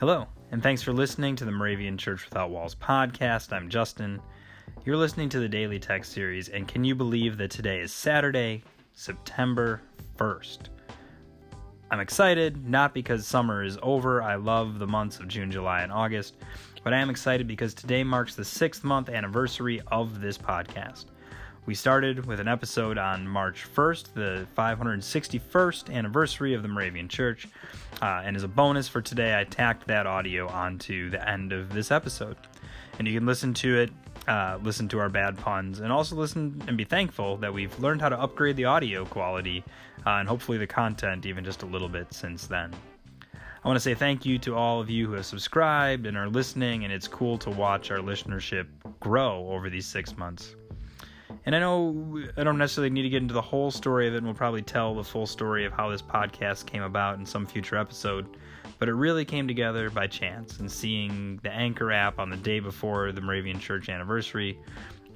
Hello, and thanks for listening to the Moravian Church Without Walls podcast. I'm Justin. You're listening to the Daily Text series, and can you believe that today is Saturday, September 1st? I'm excited, not because summer is over. I love the months of June, July, and August, but I am excited because today marks the sixth month anniversary of this podcast. We started with an episode on March 1st, the 561st anniversary of the Moravian Church. Uh, and as a bonus for today, I tacked that audio onto the end of this episode. And you can listen to it, uh, listen to our bad puns, and also listen and be thankful that we've learned how to upgrade the audio quality uh, and hopefully the content even just a little bit since then. I want to say thank you to all of you who have subscribed and are listening, and it's cool to watch our listenership grow over these six months. And I know I don't necessarily need to get into the whole story of it, and we'll probably tell the full story of how this podcast came about in some future episode. But it really came together by chance and seeing the Anchor app on the day before the Moravian Church anniversary,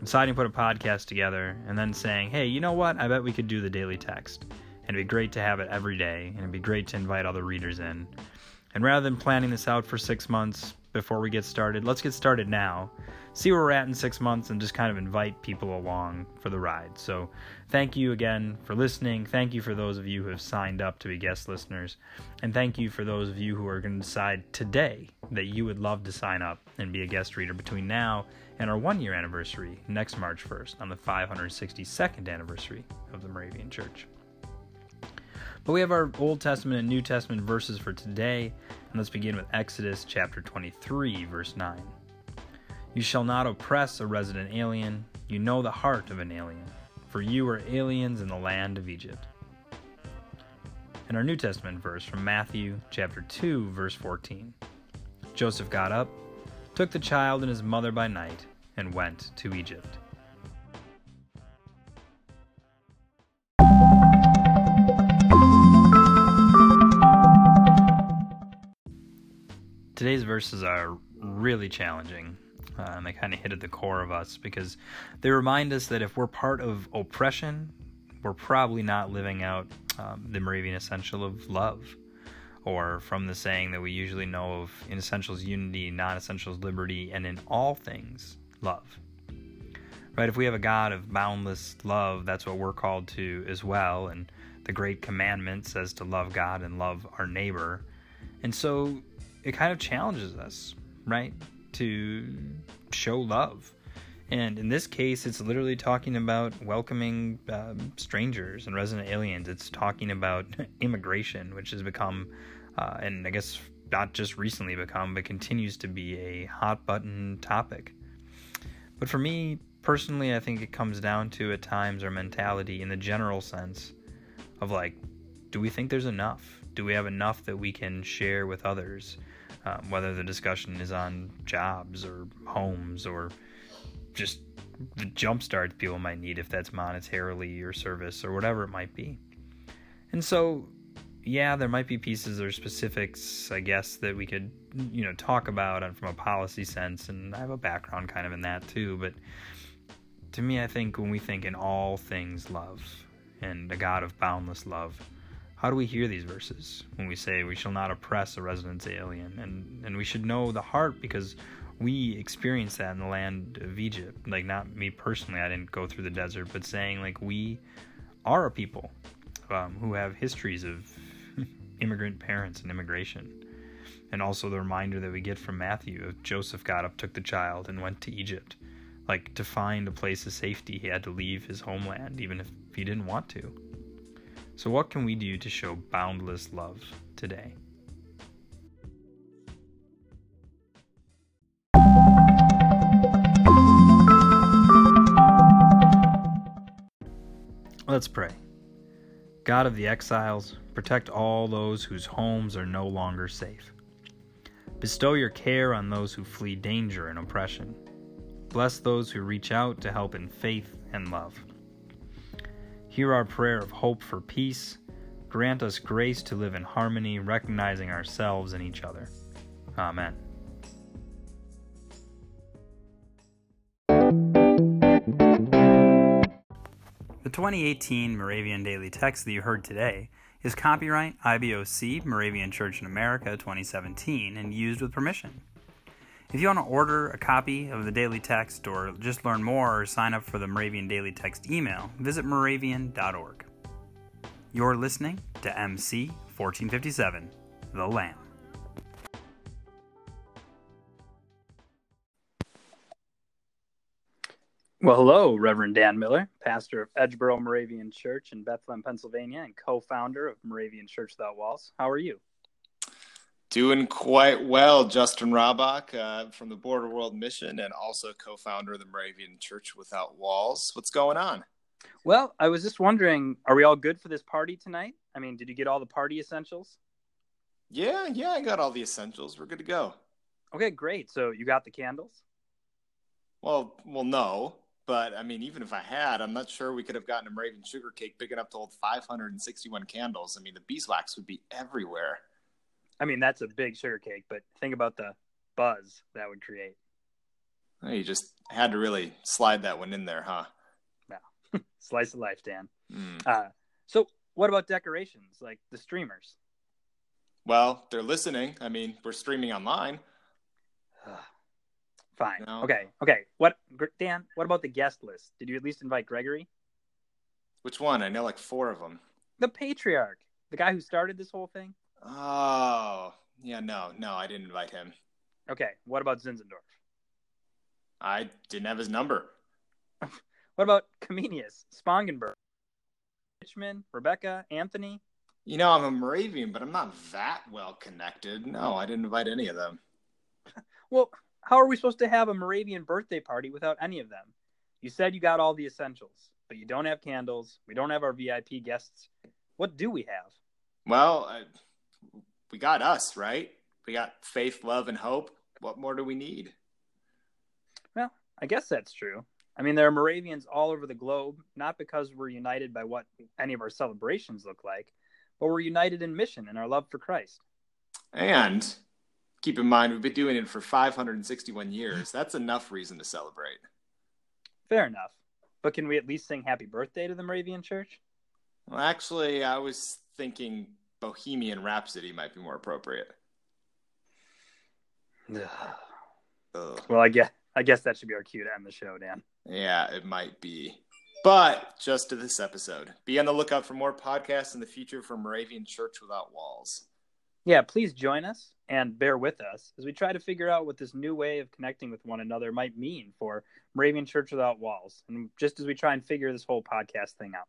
deciding to put a podcast together, and then saying, hey, you know what? I bet we could do the daily text. And it'd be great to have it every day, and it'd be great to invite other readers in. And rather than planning this out for six months before we get started, let's get started now see where we're at in six months and just kind of invite people along for the ride. So, thank you again for listening. Thank you for those of you who have signed up to be guest listeners. And thank you for those of you who are going to decide today that you would love to sign up and be a guest reader between now and our one year anniversary next March 1st on the 562nd anniversary of the Moravian Church. But we have our Old Testament and New Testament verses for today, and let's begin with Exodus chapter 23, verse 9. You shall not oppress a resident alien. You know the heart of an alien, for you are aliens in the land of Egypt. And our New Testament verse from Matthew chapter 2 verse 14. Joseph got up, took the child and his mother by night, and went to Egypt. Today's verses are really challenging and they kind of hit at the core of us because they remind us that if we're part of oppression, we're probably not living out um, the Moravian essential of love, or from the saying that we usually know of in essentials unity, non essentials liberty, and in all things love. Right? If we have a God of boundless love, that's what we're called to as well. And the great commandment says to love God and love our neighbor. And so it kind of challenges us, right? to show love. And in this case, it's literally talking about welcoming um, strangers and resident aliens. It's talking about immigration, which has become, uh, and I guess not just recently become, but continues to be a hot button topic. But for me personally, I think it comes down to at times our mentality in the general sense of like, do we think there's enough? Do we have enough that we can share with others? um, whether the discussion is on jobs or homes or just the jump start people might need if that's monetarily or service or whatever it might be. And so, yeah, there might be pieces or specifics, I guess, that we could, you know, talk about from a policy sense, and I have a background kind of in that too. But to me, I think when we think in all things love and a God of boundless love, how do we hear these verses when we say we shall not oppress a resident alien? And and we should know the heart because we experienced that in the land of Egypt. Like not me personally, I didn't go through the desert, but saying like we are a people um, who have histories of immigrant parents and immigration. And also the reminder that we get from Matthew of Joseph got up, took the child, and went to Egypt. Like to find a place of safety, he had to leave his homeland, even if he didn't want to. So, what can we do to show boundless love today? Let's pray. God of the exiles, protect all those whose homes are no longer safe. Bestow your care on those who flee danger and oppression. Bless those who reach out to help in faith and love. Hear our prayer of hope for peace. Grant us grace to live in harmony, recognizing ourselves and each other. Amen. The 2018 Moravian Daily Text that you heard today is copyright IBOC Moravian Church in America 2017 and used with permission. If you want to order a copy of the Daily Text or just learn more or sign up for the Moravian Daily Text email, visit moravian.org. You're listening to MC 1457, The Lamb. Well, hello, Reverend Dan Miller, pastor of Edgeboro Moravian Church in Bethlehem, Pennsylvania, and co founder of Moravian Church Without Walls. How are you? Doing quite well, Justin Robach uh, from the Board of World Mission and also co founder of the Moravian Church Without Walls. What's going on? Well, I was just wondering are we all good for this party tonight? I mean, did you get all the party essentials? Yeah, yeah, I got all the essentials. We're good to go. Okay, great. So you got the candles? Well, well, no. But I mean, even if I had, I'm not sure we could have gotten a Moravian sugar cake big enough to hold 561 candles. I mean, the beeswax would be everywhere. I mean, that's a big sugar cake, but think about the buzz that would create. Well, you just had to really slide that one in there, huh? Yeah. Slice of life, Dan. Mm. Uh, so, what about decorations like the streamers? Well, they're listening. I mean, we're streaming online. Fine. No. Okay. Okay. What, Dan? What about the guest list? Did you at least invite Gregory? Which one? I know like four of them. The patriarch, the guy who started this whole thing. Oh, yeah. No, no, I didn't invite him. Okay. What about Zinzendorf? I didn't have his number. What about Comenius, Spangenberg, Richmond, Rebecca, Anthony? You know, I'm a Moravian, but I'm not that well connected. No, I didn't invite any of them. Well, how are we supposed to have a Moravian birthday party without any of them? You said you got all the essentials, but you don't have candles. We don't have our VIP guests. What do we have? Well, I, we got us, right? We got faith, love, and hope. What more do we need? Well, I guess that's true. I mean, there are Moravians all over the globe, not because we're united by what any of our celebrations look like, but we're united in mission and our love for Christ. And keep in mind, we've been doing it for 561 years. That's enough reason to celebrate. Fair enough. But can we at least sing happy birthday to the Moravian Church? Well, actually, I was thinking Bohemian Rhapsody might be more appropriate. Ugh. well, I guess I guess that should be our cue to end the show, Dan. Yeah, it might be. But just to this episode, be on the lookout for more podcasts in the future from Moravian Church Without Walls. Yeah, please join us and bear with us as we try to figure out what this new way of connecting with one another might mean for Moravian Church Without Walls, and just as we try and figure this whole podcast thing out.